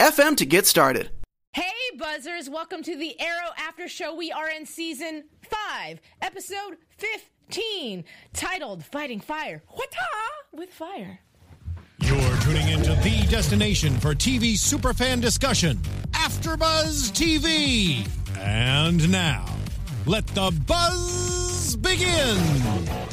anchor.fm to get started. Hey, buzzers! Welcome to the Arrow After Show. We are in season five, episode 15, titled Fighting Fire. What with fire? You're tuning into the destination for TV superfan discussion, AfterBuzz TV. And now, let the buzz begin.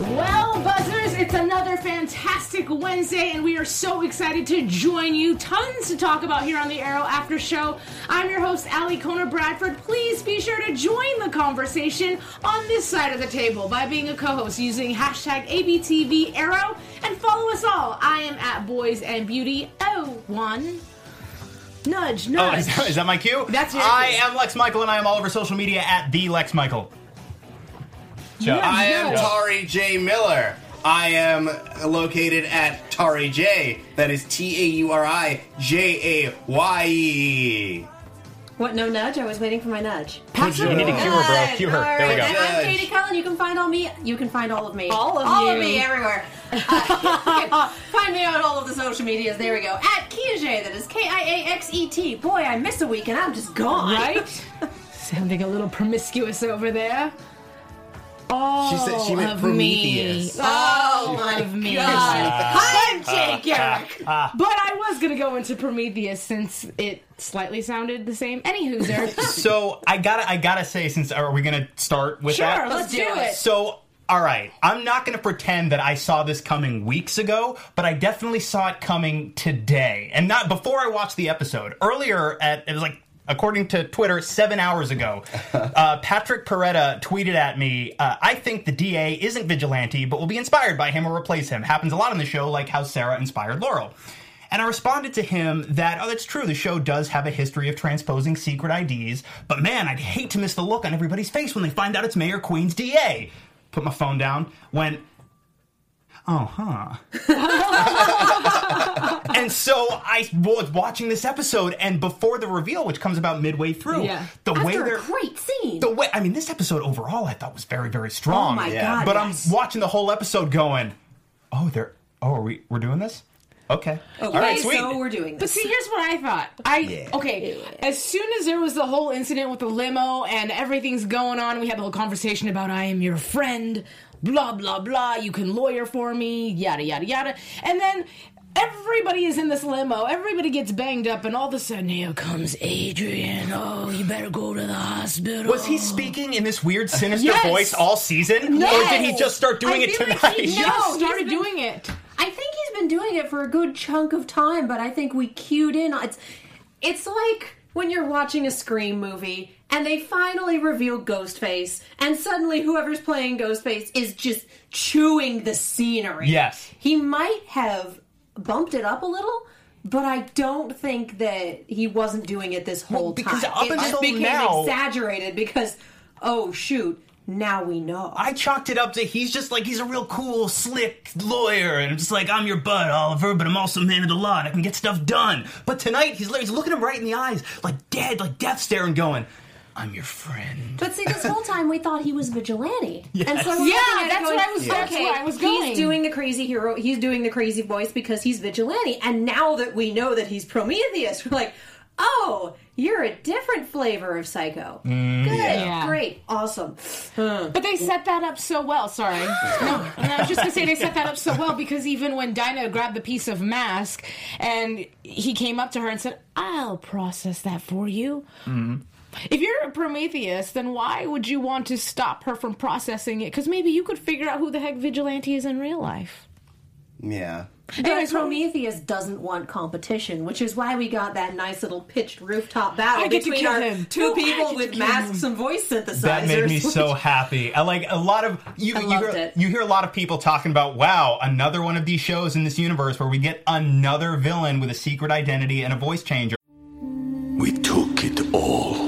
Well, buzzers, it's another fantastic Wednesday, and we are so excited to join you. Tons to talk about here on the Arrow After Show. I'm your host, Alikona Bradford. Please be sure to join the conversation on this side of the table by being a co-host using hashtag ABTV Arrow and follow us all. I am at Boys and Beauty 01. Nudge, Oh, nudge. is that, is that my cue? That's your I cue. am Lex Michael, and I am all over social media at the Lex Michael. Joe. I am Yes. Tauri J. Miller. I am located at Tauri J. That is T A U R I J A Y E. What? No nudge? I was waiting for my nudge. You need to cue her, bro. Cue her. There we go. I'm Katie Cullen. You can find all me. You can find all of me. All of all you. of me everywhere. Uh, find me on all of the social medias. There we go. At Kiaxet. That is K I A X E T. Boy, I miss a week and I'm just gone. right? Sounding a little promiscuous over there. All She said she meant oh, of Prometheus. Me. Oh, all my of me. I'm Jake ah, ah, Garrick. Ah. But I was gonna go into Prometheus since it slightly sounded the same. Anywho, there. So I gotta, I gotta say, since are we gonna start with sure, that? let's do do it. it. So, all right, I'm not going to pretend that I saw this coming weeks ago, but I definitely saw it coming today, and not before I watched the episode. Earlier, at it was like according to Twitter, seven hours ago, uh, Patrick Peretta tweeted at me, uh, "I think the DA isn't vigilante, but will be inspired by him or replace him. Happens a lot on the show, like how Sarah inspired Laurel." And I responded to him that, oh, that's true. The show does have a history of transposing secret IDs, but man, I'd hate to miss the look on everybody's face when they find out it's Mayor Queen's DA. Put my phone down, went, oh, huh. and so I was watching this episode, and before the reveal, which comes about midway through, Yeah. the way they're. a great scene. The way, I mean, this episode overall I thought was very, very oh strong. Oh my Yeah. God, But yes. I'm watching the whole episode going, oh, they're, oh, are we, we're doing this? Okay. Okay, All right, sweet. so we're doing this. But see, here's what I thought. I okay. As soon as there was the whole incident with the limo and everything's going on, we had the whole conversation about I am your friend, blah blah blah. You can lawyer for me, yada yada yada. And then everybody is in this limo. Everybody gets banged up, and all of a sudden here comes Adrian. Oh, you better go to the hospital. Was he speaking in this weird, sinister Yes. voice all season? No. Or did he just start doing I it feel like tonight? he- No, No, started he's been- doing it. I think he's been doing it for a good chunk of time, but I think we cued in. It's it's like when you're watching a Scream movie and they finally reveal Ghostface, and suddenly whoever's playing Ghostface is just chewing the scenery. Yes. he might have bumped it up a little. But I don't think that he wasn't doing it this whole because time. up it until just became now- exaggerated because, oh shoot, now we know. I chalked it up to he's just like he's a real cool, slick lawyer, and just like I'm your bud, Oliver, but I'm also a man of the law, and I can get stuff done. But tonight he's, he's looking him right in the eyes, like dead, like death staring, going, "I'm your friend." But see, this whole time we thought he was vigilante, Yes. and so Yeah, looking at it that's going, what I was- that's okay, I was going. He's doing the crazy hero. He's doing the crazy voice because he's vigilante. And now that we know that he's Prometheus, we're like, oh, you're a different flavor of psycho. Mm, Good, yeah. great, awesome. But they set that up so well. Sorry, no, and I was just gonna say they set that up so well because even when Dinah grabbed the piece of mask and he came up to her and said, "I'll process that for you." If you're a Prometheus, then why would you want to stop her from processing it? Because maybe you could figure out who the heck Vigilante is in real life. Yeah. And Prometheus doesn't want competition, which is why we got that nice little pitched rooftop battle I get to between kill our him. two Oh, people with masks him. and voice synthesizers. That made me so happy. I like a lot of you. I you, loved hear, it. you hear a lot of people talking about, wow, another one of these shows in this universe where we get another villain with a secret identity and a voice changer. We took it all.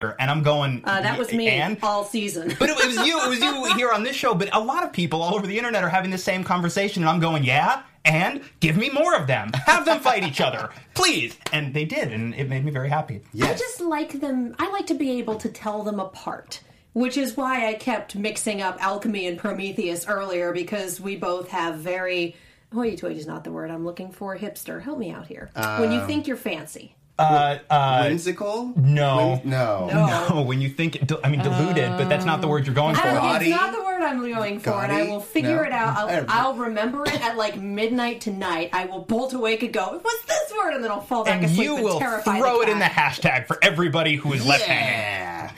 And I'm going. Uh, that was me And all season. But it, it was you. It was you here on this show. But a lot of people all over the internet are having the same conversation, and I'm going, yeah. And give me more of them. Have them fight each other, please. And they did, and it made me very happy. I just like them. I like to be able to tell them apart, which is why I kept mixing up alchemy and Prometheus earlier because we both have very. Hoity-toity is not the word I'm looking for. Hipster, help me out here. when you think you're fancy. Uh, uh, Whimsical? no, Whim- no. no. When you think, I mean, diluted, but that's not the word you're going for. I don't, it's not the word I'm going for, and I will figure No. it out. I'll, I'll remember it at like midnight tonight. I will bolt awake and go, "What's this word?" And then I'll fall back and asleep you and will terrify throw the it in the hashtag for everybody who is left hanging. Yeah.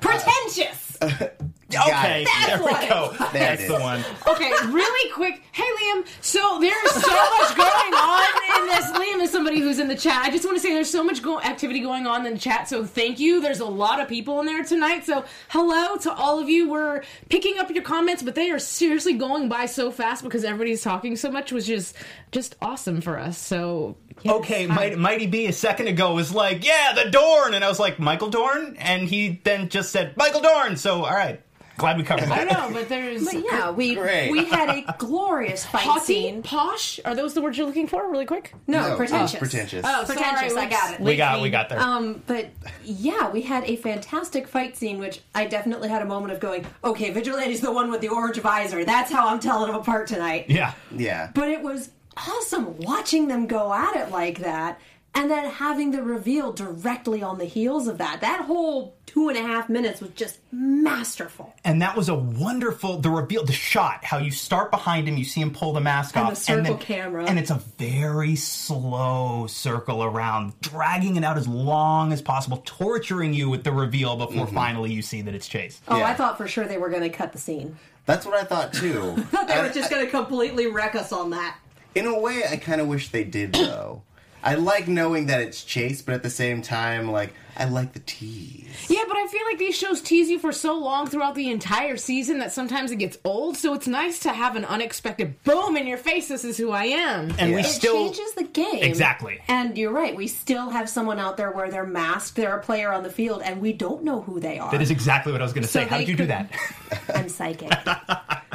Pretentious. Okay, That's there we what it go. was. There That's it the is. one. Okay, really quick. Hey, Liam. So there's so much going on in this. Liam is somebody who's in the chat. I just want to say there's so much go- activity going on in the chat. So thank you. There's a lot of people in there tonight. So hello to all of you. We're picking up your comments, but they are seriously going by so fast because everybody's talking so much, which is just awesome for us. So yes, Okay, hi. Mighty, Mighty B a second ago was like, yeah, the Dorn. And I was like, Michael Dorn? And he then just said, Michael Dorn. So, all right. Glad we covered that. I know, but there's But yeah, we Great. we had a glorious fight haughty, scene. posh. Are those the words you're looking for? Really quick. No, No, pretentious. pretentious. Oh, Pretentious, sorry, I got it. We got, we got there. Um, but yeah, we had a fantastic fight scene, which I definitely had a moment of going, okay, Vigilante's the one with the orange visor. That's how I'm telling them apart tonight. yeah. Yeah. But it was awesome watching them go at it like that, and then having the reveal directly on the heels of that. That whole two and a half minutes was just masterful. And that was a wonderful the reveal, the shot, how you start behind him, you see him pull the mask And off, the circle then, camera. and it's a very slow circle around, dragging it out as long as possible, torturing you with the reveal before mm-hmm. finally you see that it's Chase. Oh, Yeah. I thought for sure they were going to cut the scene. That's what I thought too. I thought they were And just going to completely wreck us on that. In a way, I kind of wish they did though. I like knowing that it's Chase, but at the same time, like I like the tease. Yeah, but I feel like these shows tease you for so long throughout the entire season that sometimes it gets old. So it's nice to have an unexpected boom in your face. This is who I am. And we Yeah. It still changes the game. Exactly. And you're right. We still have someone out there where they're masked, they're a player on the field, and we don't know who they are. That is exactly what I was going to So say. How they did you do that? I'm psychic.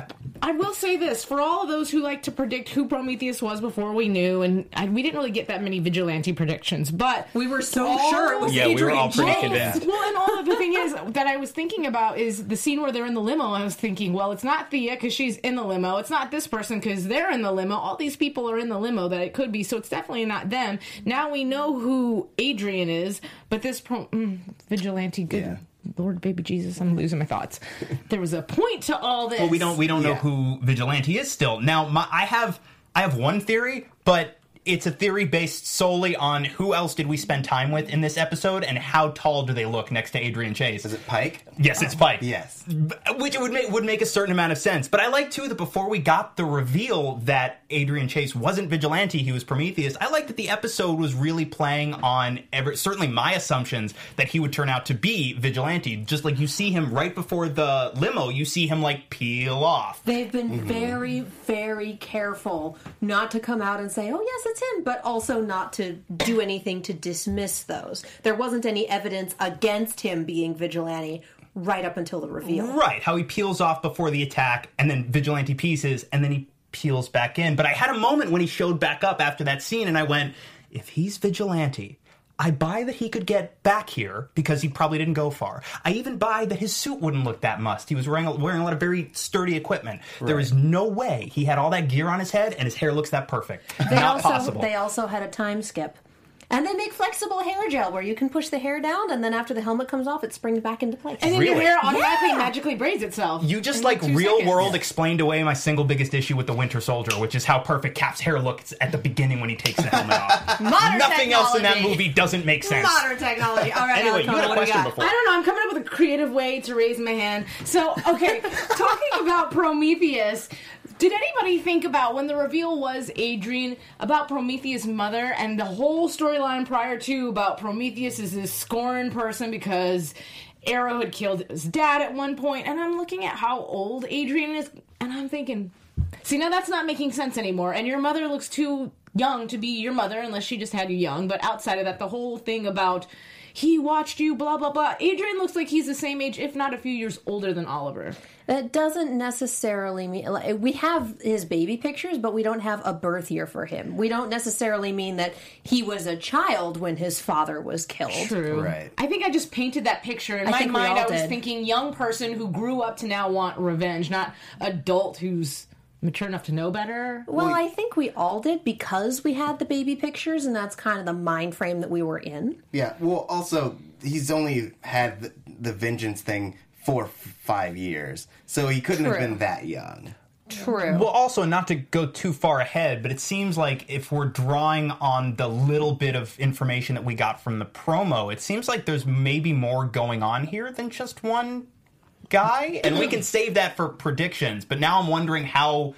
I will say this for all of those who like to predict who Prometheus was before we knew, and I, we didn't really get that many vigilante predictions, but We were so all- sure it was Yeah, we were all pretty James. convinced. Well, and all of the thing is that I was thinking about is the scene where they're in the limo. I was thinking, well, it's not Thea because she's in the limo. It's not this person because they're in the limo. All these people are in the limo that it could be. So it's definitely not them. Now we know who Adrian is, but this pro- mm, vigilante, good Yeah. Lord, baby Jesus, I'm losing my thoughts. There was a point to all this. Well, we don't we don't know who Vigilante is still. Now, my, I have I have one theory, but it's a theory based solely on who else did we spend time with in this episode and how tall do they look next to Adrian Chase. Is it Pike? Yes, it's Pike. Yes. Which would make would make a certain amount of sense. But I like too that before we got the reveal that Adrian Chase wasn't vigilante, he was Prometheus. I like that the episode was really playing on ever certainly my assumptions that he would turn out to be vigilante. Just like you see him right before the limo, you see him like peel off. They've been Mm-hmm. very, very careful not to come out and say, "Oh, yes, it's him," but also not to do anything to dismiss those. There wasn't any evidence against him being vigilante right up until the reveal. Right, how he peels off before the attack and then vigilante pieces and then he peels back in. But I had a moment when he showed back up after that scene and I went, if he's vigilante, I buy that he could get back here because he probably didn't go far. I even buy that his suit wouldn't look that must. He was wearing a, wearing a lot of very sturdy equipment. There is no way he had all that gear on his head and his hair looks that perfect. They Not also possible. they also had a time skip. And they make flexible hair gel where you can push the hair down and then after the helmet comes off it springs back into place. And then your hair automatically Yeah. magically braids itself. You just in like real seconds. world explained away my single biggest issue with the Winter Soldier, which is how perfect Cap's hair looks at the beginning when he takes the helmet off. Modern Nothing else in that movie doesn't make sense. Modern technology. All right, Anyway, Alec, you had a what do we question before. I don't know. I'm coming up with a creative way to raise my hand. So, okay, talking about Prometheus, did anybody think about when the reveal was Adrian about Prometheus' mother and the whole storyline prior to about Prometheus is this scorned person because Arrow had killed his dad at one point, and I'm looking at how old Adrian is, and I'm thinking, see, now that's not making sense anymore, and your mother looks too young to be your mother unless she just had you young, but outside of that, the whole thing about he watched you, blah, blah, blah. Adrian looks like he's the same age, if not a few years older than Oliver. That doesn't necessarily mean like, we have his baby pictures, but we don't have a birth year for him. We don't necessarily mean that he was a child when his father was killed. True. Right. I think I just painted that picture. In I my mind, I was did. thinking young person who grew up to now want revenge, not adult who's mature enough to know better. Well, I think we all did because we had the baby pictures, and that's kind of the mind frame that we were in. Yeah. Well, also he's only had the, the vengeance thing for f- five years, so he couldn't have been that young. True. Well, also, not to go too far ahead, but it seems like if we're drawing on the little bit of information that we got from the promo, it seems like there's maybe more going on here than just one guy. And we can save that for predictions, but now I'm wondering how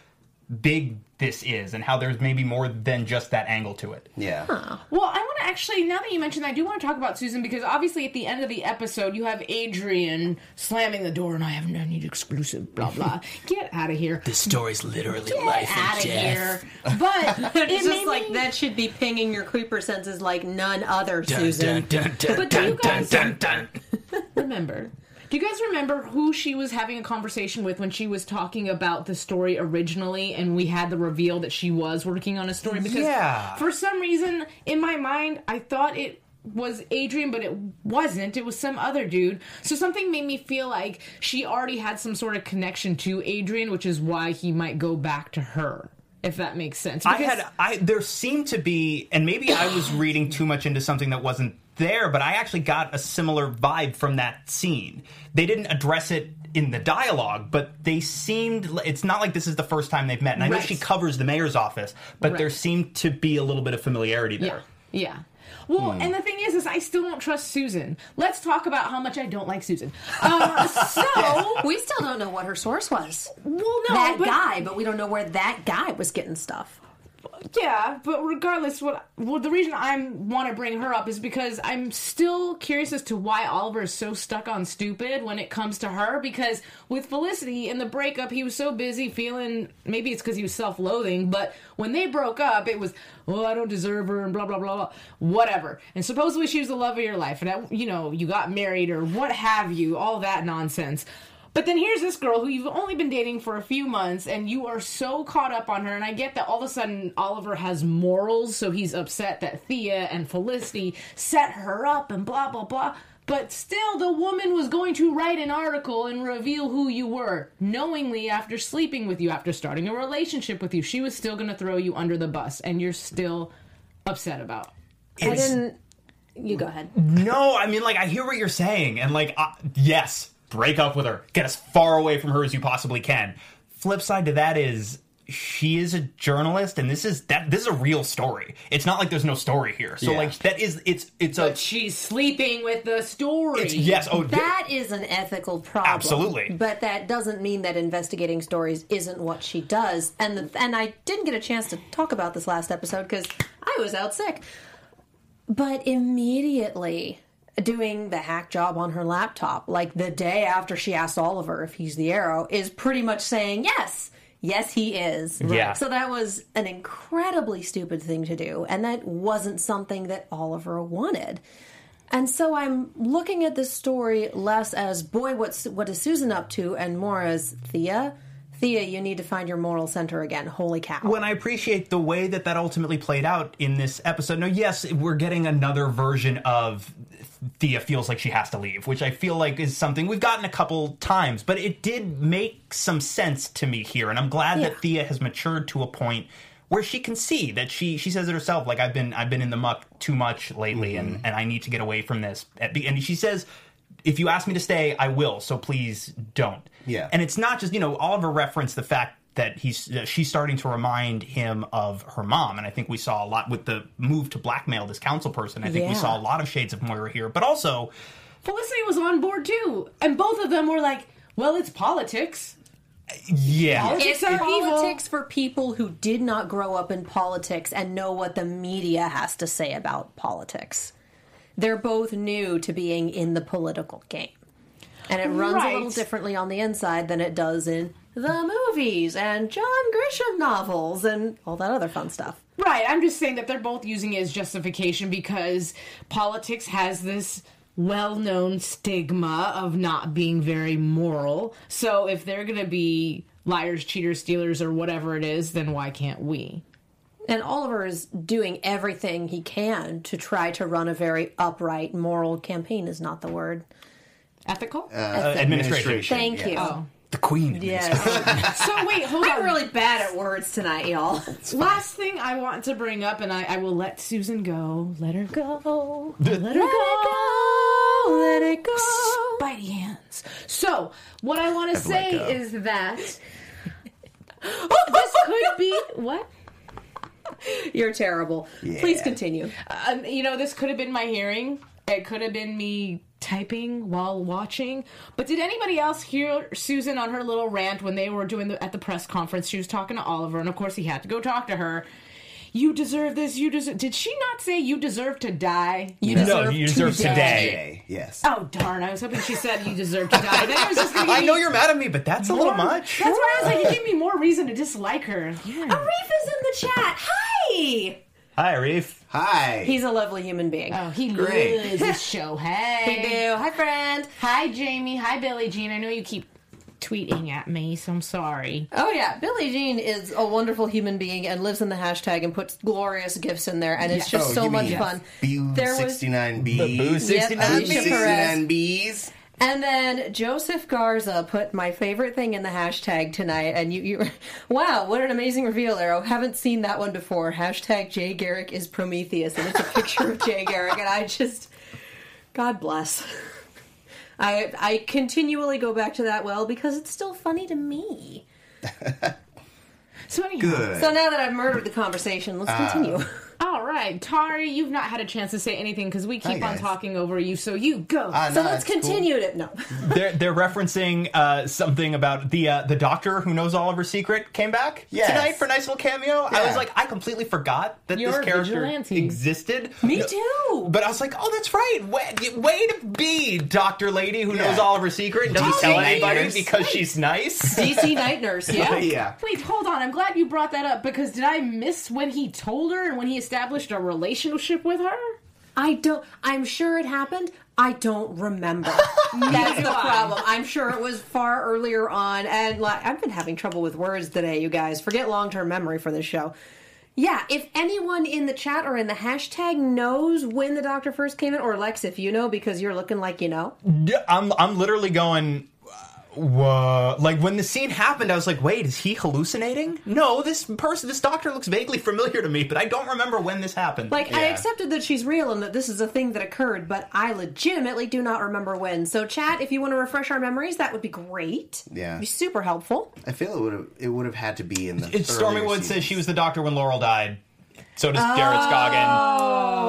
big this is and how there's maybe more than just that angle to it. Yeah. Well, I want to actually, now that you mentioned that, I do want to talk about Susan because obviously at the end of the episode, you have Adrian slamming the door and I have no need exclusive, blah, blah. Get out of here. This story's literally Get life out and of death. here. But it's made just like me- that should be pinging your creeper senses like none other, Dun, Susan. dun, dun, dun, But do you guys- dun, dun, dun. remember. Do you guys remember who she was having a conversation with when she was talking about the story originally and we had the reveal that she was working on a story? Because Yeah. for some reason, in my mind, I thought it was Adrian, but it wasn't. It was some other dude. So something made me feel like she already had some sort of connection to Adrian, which is why he might go back to her. If that makes sense. I had I there seemed to be and maybe I was reading too much into something that wasn't there, but I actually got a similar vibe from that scene. They didn't address it in the dialogue, but they seemed it's not like this is the first time they've met. And I know she covers the mayor's office, but Right. there seemed to be a little bit of familiarity there. Yeah. Well, Hmm. and the thing is, is I still don't trust Susan. Let's talk about how much I don't like Susan. Um, so, we still don't know what her source was. well, no, that but, guy, but we don't know where that guy was getting stuff. Yeah, but regardless, what well, the reason I want to bring her up is because I'm still curious as to why Oliver is so stuck on stupid when it comes to her. Because with Felicity in the breakup, he was so busy feeling maybe it's because he was self-loathing, but when they broke up, it was oh I don't deserve her and blah blah blah blah whatever. And supposedly she was the love of your life, and that, you know you got married or what have you, all that nonsense. But then here's this girl who you've only been dating for a few months, and you are so caught up on her. And I get that all of a sudden Oliver has morals, so he's upset that Thea and Felicity set her up and blah, blah, blah. But still, the woman was going to write an article and reveal who you were, knowingly after sleeping with you, after starting a relationship with you. She was still going to throw you under the bus, and you're still upset about. I didn't. You go ahead. No, I mean, like, I hear what you're saying, and, like, uh, yes, break up with her. Get as far away from her as you possibly can. Flip side to that is, she is a journalist and this is that this is a real story. It's not like there's no story here. So Yeah. like that is it's it's a she's sleeping with the story. it's yes, oh That is an ethical problem. Absolutely. But that doesn't mean that investigating stories isn't what she does. And the, and I didn't get a chance to talk about this last episode because I was out sick. But immediately doing the hack job on her laptop, like the day after she asked Oliver if he's the arrow, is pretty much saying yes. Yes, he is. Yeah. So that was an incredibly stupid thing to do, and that wasn't something that Oliver wanted. And so I'm looking at this story less as boy, what's what is Susan up to, and more as Thea. Thea, you need to find your moral center again. Holy cow! when I appreciate the way that that ultimately played out in this episode. No, yes, we're getting another version of Thea feels like she has to leave, which I feel like is something we've gotten a couple times, but it did make some sense to me here, and I'm glad Yeah. that Thea has matured to a point where she can see that she she says it herself like I've been I've been in the muck too much lately and mm-hmm. and I need to get away from this and she says if you ask me to stay I will so please don't Yeah. and it's not just you know Oliver referenced the fact that he's that she's starting to remind him of her mom. And I think we saw a lot with the move to blackmail this council person I think we saw a lot of shades of Moira here. But also Felicity was on board too, and both of them were like, "Well, it's politics." yeah. Politics It's are politics for people who did not grow up in politics and know what the media has to say about politics. They're both new to being in the political game. And it runs a little differently on the inside than it does in the movies and John Grisham novels and all that other fun stuff. Right. I'm just saying that they're both using it as justification because politics has this well known stigma of not being very moral. So if they're going to be liars, cheaters, stealers, or whatever it is, then why can't we? And Oliver is doing everything he can to try to run a very upright, moral campaign, is not the word. Ethical? Uh, administration Thank yes. you. oh. The queen Yes. So wait, hold I'm on. really bad at words tonight, y'all. Last thing I want to bring up, and I, I will let Susan go. Let her go. Let her go. Let it go. Spidey hands. So, what I want to say is that this could be what? You're terrible. Please continue. Um, you know, this could have been my hearing. It could have been me typing while watching. But did anybody else hear Susan on her little rant when they were doing the, at the press conference? She was talking to Oliver, and of course he had to go talk to her. You deserve this. You deserve. Did she not say you deserve to die? You no deserve you deserve today. today yes. Oh darn! I was hoping she said you deserve to die. Then I was just I know me you're mad at me but that's a little much That's why I was like, it gave me more reason to dislike her. Yeah. Arif is in the chat. Hi. hi Arif Hi. He's a lovely human being. Oh, he Great. loves this show. Hey. Hey, do. Hi, friend. Hi, Jamie. Hi, Billie Jean. I know you keep tweeting at me, so I'm sorry. Oh yeah, Billie Jean is a wonderful human being and lives in the hashtag and puts glorious gifts in there, and it's just Oh, so you much mean fun. Boo There was- 69B. The Boo 69 Alicia Bees. Perez. 69Bs. And then Joseph Garza put my favorite thing in the hashtag tonight, and you, you, wow, what an amazing reveal, Arrow. Haven't seen that one before. Hashtag Jay Garrick is Prometheus, and it's a picture of Jay Garrick, and I just, God bless. I I continually go back to that well because it's still funny to me. So anyhow, Good. So now that I've murdered the conversation, let's ah. continue. All right, Tauri, you've not had a chance to say anything because we keep Hi, on guys. talking over you. So you go. Ah, so no, let's it's cool. continue it. No. they're they're referencing uh, something about the uh, the doctor who knows Oliver's secret came back Yes. tonight for a nice little cameo. I Yeah. was like, I completely forgot that You're this character vigilante. existed. Me No- too. But I was like, oh, that's right. Way, way to be, Doctor Lady who knows Yeah. Oliver's secret and doesn't DC tell Night anybody Nurse. because she's nice. DC Night Nurse, yeah. Yeah. Wait, hold on. I'm glad you brought that up because did I miss when he told her and when he established a relationship with her? I don't. I'm sure it happened. I don't remember. That's the problem. I'm sure it was far earlier on, and like I've been having trouble with words today. You guys forget long term memory for this show. Yeah, if anyone in the chat or in the hashtag knows when the doctor first came in, or Lex, if you know, because you're looking like you know. I'm I'm literally going. Uh, Whoa. Like when the scene happened, I was like, wait, is he hallucinating? No, this person, this doctor looks vaguely familiar to me, but I don't remember when this happened. Like, I accepted that she's real and that this is a thing that occurred, but I legitimately do not remember when. So, chat, if you want to refresh our memories, that would be great. Yeah. Be super helpful. I feel it would have it would have had to be in the. It's Stormy earlier Wood seasons. says she was the doctor when Laurel died. So does Garrett Scoggin.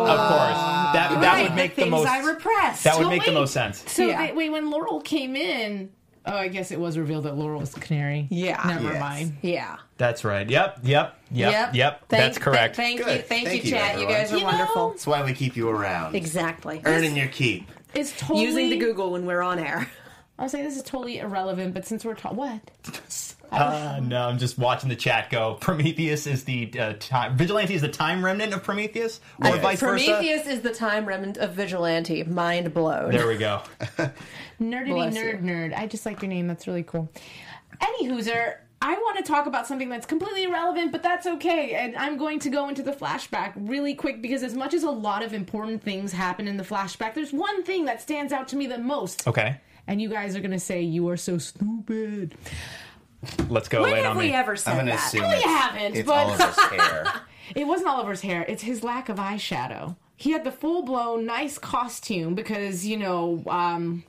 Of course. That, that would make the the, most. things I repressed. That would So make the most sense. So Yeah. they, wait, when Laurel came in, oh, I guess it was revealed that Laurel was the canary. Yeah. Never Yes. mind. Yeah. That's right. Yep, yep, yep, yep. Thank- That's correct. Thank, you, Good. thank, Thank you, you, chat. You everyone. guys are You know- wonderful. That's why we keep you around. Exactly. Earning your keep. It's totally Using the Google when we're on air. I was saying this is totally irrelevant, but since we're talking, what? Uh, no, I'm just watching the chat go. Prometheus is the uh, time. Vigilante is the time remnant of Prometheus, or vice versa. Prometheus is the time remnant of Vigilante. Mind blown. There we go. Nerdity Bless nerd you. nerd. I just like your name. That's really cool. Any hooser, I want to talk about something that's completely irrelevant, but that's okay. And I'm going to go into the flashback really quick because as much as a lot of important things happen in the flashback, there's one thing that stands out to me the most. Okay, And you guys are going to say you are so stupid. let's go. When in have on we me. ever I'm said gonna that? assume No, it's, you haven't, it's but- Oliver's hair. It wasn't Oliver's hair. It's his lack of eyeshadow. He had the full blown nice costume because you know, um,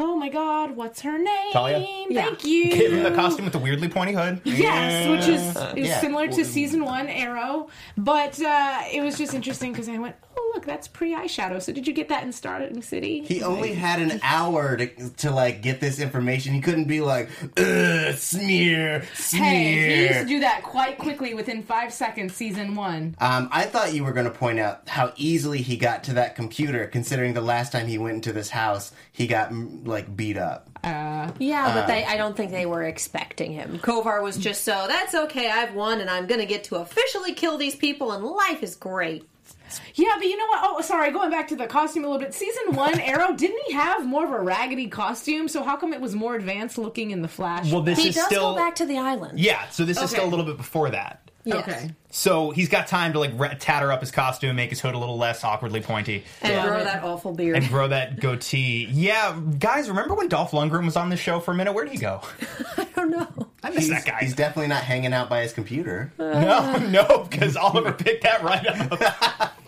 oh my God, what's her name? Talia? Thank you. Give him the costume with the weirdly pointy hood. Yes, which is, is Yeah. similar to season one Arrow, but uh, it was just interesting because I went, "Oh, look, that's pre eyeshadow." So, did you get that in Starling City? He only had an hour to, to like get this information. He couldn't be like, Ugh, smear, smear. Hey, he used to do that quite quickly within five seconds. Season one. Um, I thought you were going to point out how easily he got to that computer, considering the last time he went into this house, he got like beat up. Yeah, but they I don't think they were expecting him. Kovar was just so, that's okay, I've won and I'm gonna get to officially kill these people and life is great. Yeah, but you know what? Oh, sorry. Going back to the costume a little bit. Season one, Arrow didn't he have more of a raggedy costume? So how come it was more advanced looking in the Flash? Well, this he is does still go back to the island. yeah. So this is still a little bit before that. Yes. okay. So he's got time to like re- tatter up his costume, make his hood a little less awkwardly pointy, And grow that awful beard. and grow that goatee. Yeah, guys, remember when Dolph Lundgren was on the show for a minute? Where'd he go? I don't know. I miss He's, that guy. he's definitely not hanging out by his computer. no, no, because Oliver picked that right up.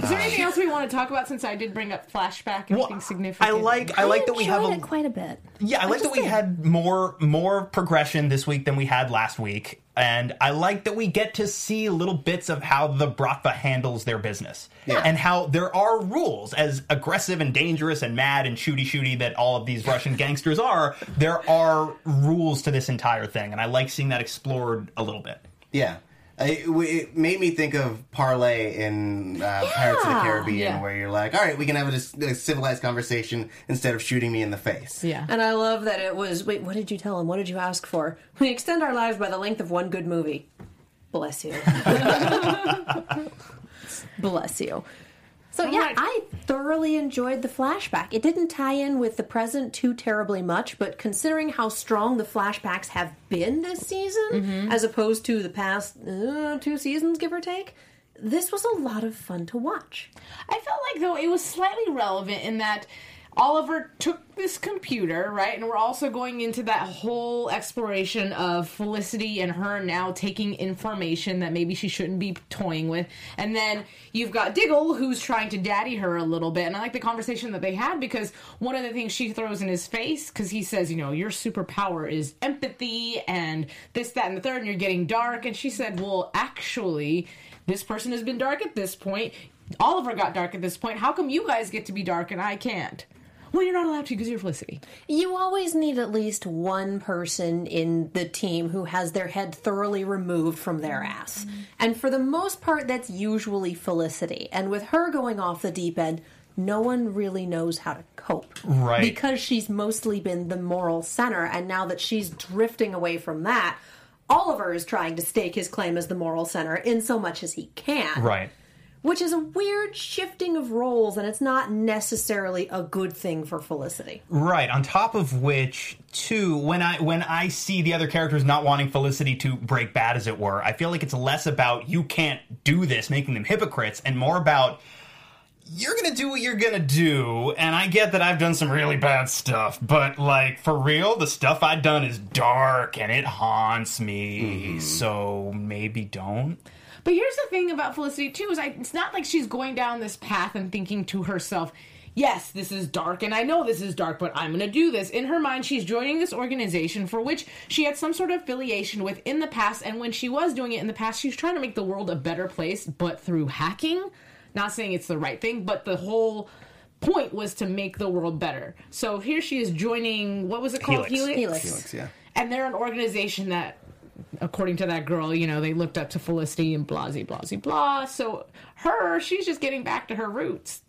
Is there anything else we want to talk about since I did bring up flashback? Anything I significant? I like I like that we have a it quite a bit. Yeah, I like that we did. had more more progression this week than we had last week, and I like that we get to see little bits of how the Bratva handles their business, Yeah. and how there are rules. As aggressive and dangerous and mad and shooty shooty that all of these Russian gangsters are, there are rules to this entire thing, and I like seeing that explored a little bit. Yeah. I- It, it made me think of Parley in uh, Pirates of the Caribbean, Yeah. where you're like, all right, we can have a, a civilized conversation instead of shooting me in the face. Yeah. And I love that it was wait, what did you tell him? What did you ask for? We extend our lives by the length of one good movie. Bless you. Bless you. So yeah, right. I thoroughly enjoyed the flashback. It didn't tie in with the present too terribly much, but considering how strong the flashbacks have been this season, as opposed to the past uh, two seasons, give or take, this was a lot of fun to watch. I felt like though it was slightly relevant in that Oliver took this computer, right? And we're also going into that whole exploration of Felicity and her now taking information that maybe she shouldn't be toying with. And then you've got Diggle who's trying to daddy her a little bit. And I like the conversation that they had because one of the things she throws in his face, because he says, you know, your superpower is empathy and this, that, and the third, and you're getting dark. And she said, well, actually, this person has been dark at this point. Oliver got dark at this point. How come you guys get to be dark and I can't? Well, you're not allowed to because you're Felicity. You always need at least one person in the team who has their head thoroughly removed from their ass. And for the most part, that's usually Felicity. And with her going off the deep end, no one really knows how to cope. Right. Because she's mostly been the moral center. And now that she's drifting away from that, Oliver is trying to stake his claim as the moral center in so much as he can. Right. Which is a weird shifting of roles, and it's not necessarily a good thing for Felicity. Right. On top of which, too, when I when I see the other characters not wanting Felicity to break bad, as it were, I feel like it's less about you can't do this, making them hypocrites, and more about you're gonna do what you're gonna do, and I get that I've done some really bad stuff, but like for real, the stuff I've done is dark and it haunts me. Mm-hmm. So maybe don't. But here's the thing about Felicity too is I, it's not like she's going down this path and thinking to herself, "Yes, this is dark, and I know this is dark, but I'm going to do this." In her mind, she's joining this organization for which she had some sort of affiliation with in the past, and when she was doing it in the past, she was trying to make the world a better place, but through hacking. Not saying it's the right thing, but the whole point was to make the world better. So here she is joining what was it called? Helix. Helix. Felix, yeah. and they're an organization that according to that girl you know they looked up to felicity and blah blah blah blah so her she's just getting back to her roots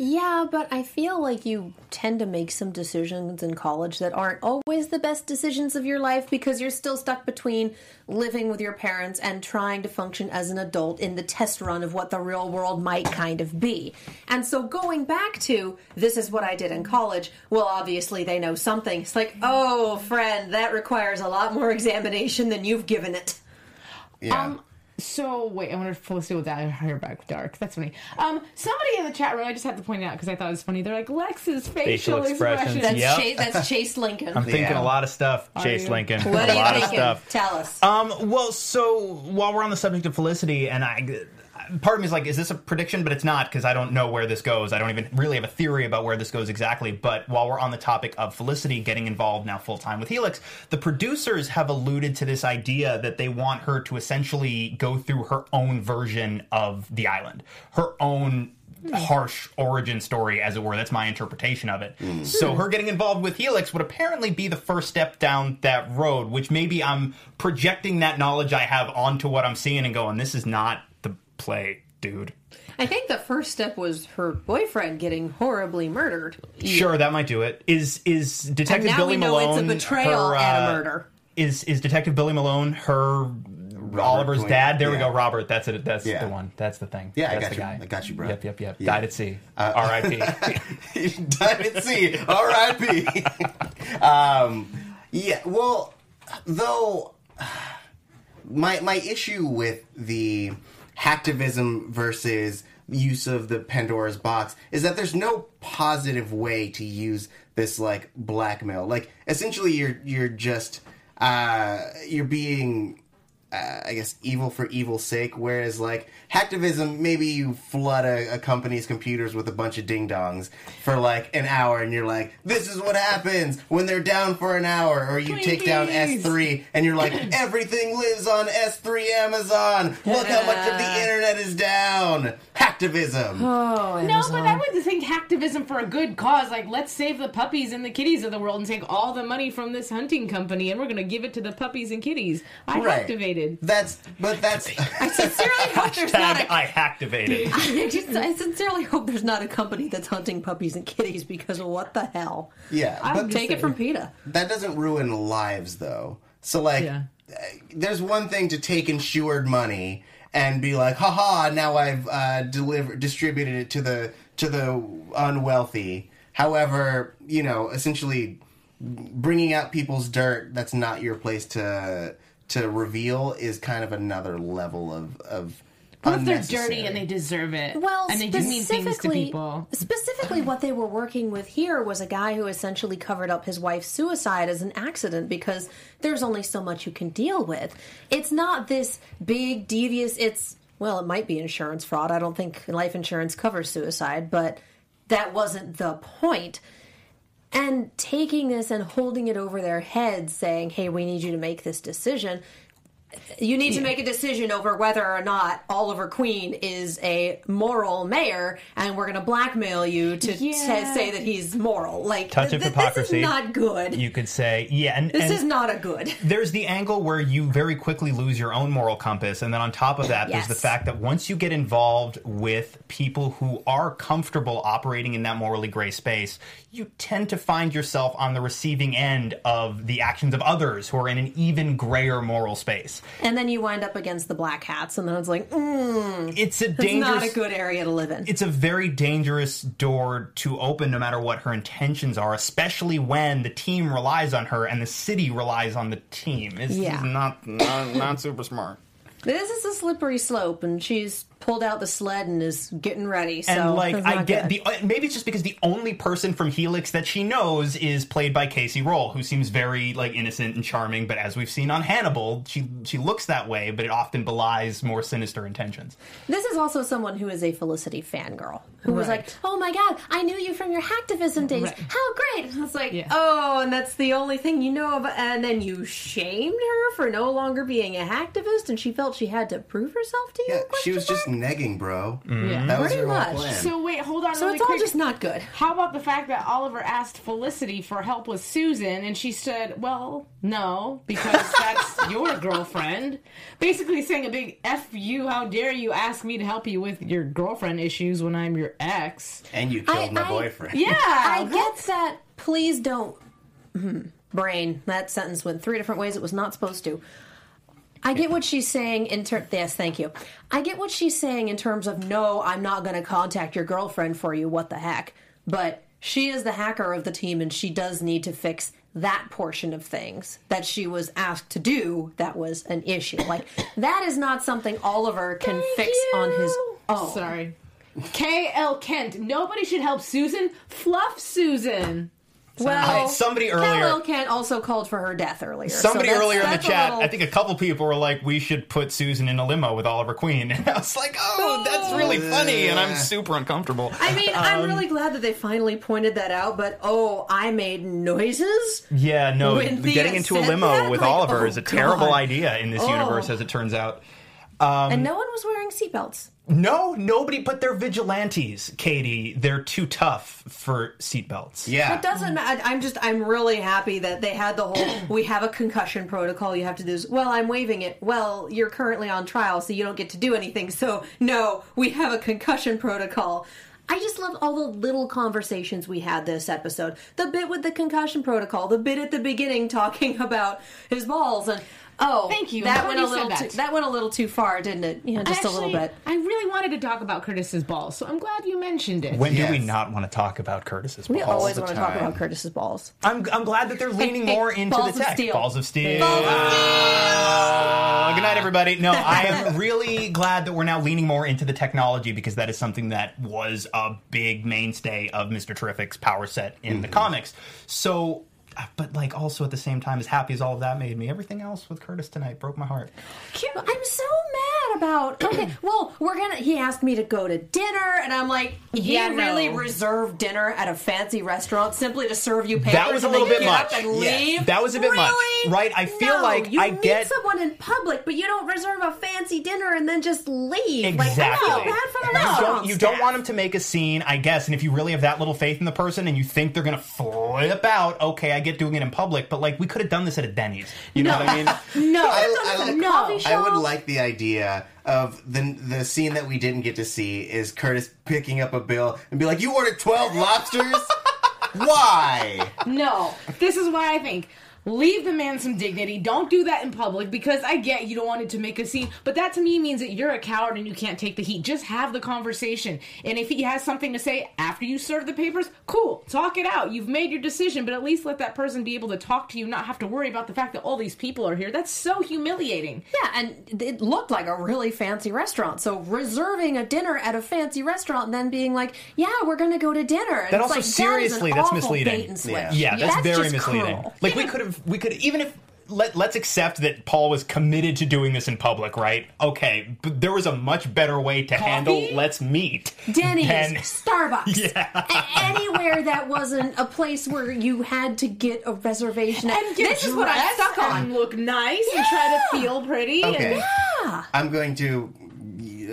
Yeah, but I feel like you tend to make some decisions in college that aren't always the best decisions of your life because you're still stuck between living with your parents and trying to function as an adult in the test run of what the real world might kind of be. And so going back to this is what I did in college, well, obviously they know something. It's like, oh, friend, that requires a lot more examination than you've given it. Yeah. um so wait i wonder if felicity will dye her hair back dark that's funny um somebody in the chat room i just have to point it out because i thought it was funny they're like lex's facial, Facial expressions. expressions That's, Yep. Chase, that's Chase Lincoln. I'm thinking Yeah. a lot of stuff, Are Chase you? Lincoln. What a are you lot of thinking? stuff. Tell us. Um, well, so while we're on the subject of Felicity, and I, part of me is like, is this a prediction? But it's not because I don't know where this goes. I don't even really have a theory about where this goes exactly. But while we're on the topic of Felicity getting involved now full time with Helix, the producers have alluded to this idea that they want her to essentially go through her own version of the island, her own harsh origin story as it were that's my interpretation of it hmm. so her getting involved with helix would apparently be the first step down that road which maybe i'm projecting that knowledge i have onto what i'm seeing and going this is not play dude I think the first step was her boyfriend getting horribly murdered. sure that might do it is is detective And now billy we know malone it's a betrayal her, and a uh, murder. is is detective billy malone her Oliver's Queen. dad. There we go, Robert. That's it. That's Yeah. the one. That's the thing. Yeah, I got the you. guy. I got you, bro. Yep, yep, yep. Yeah. Died at sea. Uh, R.I.P. Died at sea. R.I.P. um, yeah. Well, though, my my issue with the hacktivism versus use of the Pandora's box is that there's no positive way to use this like blackmail. Like essentially, you're you're just uh, you're being uh, I guess evil for evil's sake. Whereas like hacktivism, maybe you flood a, a company's computers with a bunch of ding dongs for like an hour, and you're like, "This is what happens when they're down for an hour." Or you take down S three, and you're like, "Everything lives on S three Amazon. Look how much of the internet is down." Hacktivism. Oh, no but i would think hacktivism for a good cause like let's save the puppies and the kitties of the world and take all the money from this hunting company and we're going to give it to the puppies and kitties i Right. activated That's but that's I sincerely hope there's not a. I hacktivated. I, just, I sincerely hope there's not a company that's hunting puppies and kitties because what the hell? yeah. But But take it from PETA. that doesn't ruin lives though. So like Yeah. uh, there's one thing to take insured money and be like, haha, now I've uh, delivered distributed it to the to the unwealthy. However, you know, essentially bringing out people's dirt that's not your place to to reveal is kind of another level of of what if they're dirty and they deserve it Well, and they do mean things to people Specifically, what they were working with here was a guy who essentially covered up his wife's suicide as an accident because there's only so much you can deal with. It's not this big, devious, it's, well, it might be insurance fraud. I don't think life insurance covers suicide, but that wasn't the point. And taking this and holding it over their heads, saying, hey, we need you to make this decision. You need to make a decision over whether or not Oliver Queen is a moral mayor, and we're going to blackmail you to Yeah. say, say that he's moral. Like, Touch of hypocrisy. This is not good. You could say, yeah, and this and is not a good. there's the angle where you very quickly lose your own moral compass, and then on top of that, there's the fact that once you get involved with people who are comfortable operating in that morally gray space, you tend to find yourself on the receiving end of the actions of others who are in an even grayer moral space. And then you wind up against the black hats, and then it's like, mm, It's a dangerous. not a good area to live in. it's a very dangerous door to open no matter what her intentions are, especially when the team relies on her and the city relies on the team. It's Yeah. not, not not super smart. This is a slippery slope, and she's pulled out the sled and is getting ready. So and like I get good. the uh, maybe it's just because the only person from Helix that she knows is played by Kacey Rohl, who seems very like innocent and charming. But as we've seen on Hannibal, she she looks that way, but it often belies more sinister intentions. This is also someone who is a Felicity fangirl who was like, "Oh my god, I knew you from your hacktivism days. Right. How great!" And it's like, Yeah. "Oh, and that's the only thing you know of." And then you shamed her for no longer being a hacktivist, and she felt she had to prove herself to you. Yeah, she was just mark? Negging, bro. Yeah. That was Pretty her whole much. plan. So wait, hold on. So really it's all just not good. How about the fact that Oliver asked Felicity for help with Susan, and she said, "Well, no, because that's your girlfriend." Basically, saying a big "f you." How dare you ask me to help you with your girlfriend issues when I'm your ex? and you killed I- my I- boyfriend. Yeah, I what? get that. Please don't. Hmm. Brain. That sentence went three different ways. It was not supposed to. I get what she's saying in ter- yes, thank you. I get what she's saying in terms of no, I'm not going to contact your girlfriend for you. What the heck? But she is the hacker of the team, and she does need to fix that portion of things that she was asked to do. That was an issue. Like that is not something Oliver can Thank fix on his own. Sorry. K.L. Kent. Nobody should help Susan. Fluff Susan. Well, I- somebody earlier- Carol Kent also called for her death earlier. so Somebody that's- earlier in the chat, little- I think a couple people were like, "We should put Susan in a limo with Oliver Queen," and I was like, "Oh, that's really funny," and I'm super uncomfortable. I mean, I'm Um, really glad that they finally pointed that out. But oh, I made noises. Yeah, no, getting into a limo that, with like, Oliver oh, is a terrible God. idea in this Oh. universe, as it turns out. Um, and no one was wearing seatbelts. No, nobody, but they're vigilantes, Katie. They're too tough for seatbelts. Yeah. It doesn't matter. I'm just, I'm really happy that they had the whole. we have a concussion protocol. You have to do. This. Well, I'm waiving it. Well, you're currently on trial, so you don't get to do anything. So no, we have a concussion protocol. I just loved all the little conversations we had this episode. The bit with the concussion protocol, the bit at the beginning talking about his balls, and oh, Thank you. That went a little that. too. That went a little too far, didn't it? You know, just a little bit. I really wanted to talk about Curtis's balls, so I'm glad you mentioned it. When do we not want to talk about Curtis's balls? We always want to talk about Curtis's balls. I'm, I'm glad that they're leaning Hey, more into balls the of tech. steel. Balls of steel. Balls of Uh, good night, everybody. No, I am really glad that we're now leaning more into the technology because that is something that was a big mainstay of Mr. Terrific's power set in the comics. So, but like also at the same time, as happy as all of that made me, everything else with Curtis tonight broke my heart. I'm so mad about. Okay, well, we're gonna. He asked me to go to dinner, and I'm like, he Yeah, no. really reserved dinner at a fancy restaurant simply to serve you papers. That was a little bit much. And Yeah. leave. That was a bit much. Right, I feel No, like you I meet get- someone in public, but you don't reserve a fancy dinner and then just leave. Exactly. Like, I feel bad for the you don't, you don't want him to make a scene, I guess. And if you really have that little faith in the person and you think they're going to flip out, okay, I get doing it in public, but like we could have done this at a Denny's. You know what I mean? No, I, I, no. I would like the idea Uh, of the the scene that we didn't get to see is Curtis picking up a bill and be like, "You ordered twelve lobsters? Why?" No, this is why I think leave the man some dignity. Don't do that in public because I get you don't want it to make a scene, but that to me means that you're a coward and you can't take the heat. Just have the conversation. And if he has something to say after you serve the papers, cool, talk it out. You've made your decision, but at least let that person be able to talk to you, not have to worry about the fact that all these people are here. That's so humiliating. Yeah, and it looked like a really fancy restaurant. So reserving a dinner at a fancy restaurant and then being like, "Yeah, we're going to go to dinner." And That also like, seriously, that is that's misleading. Bait and switch. Yeah, that's, very misleading. cruel. Like we could have, we could even if let let's accept that Paul was committed to doing this in public, right? Okay, but there was a much better way to handle. Let's meet. Denny's, than- Starbucks, a- anywhere that wasn't a place where you had to get a reservation. And get this is what I'm stuck on. and look nice and try to feel pretty. Okay. And, Yeah, I'm going to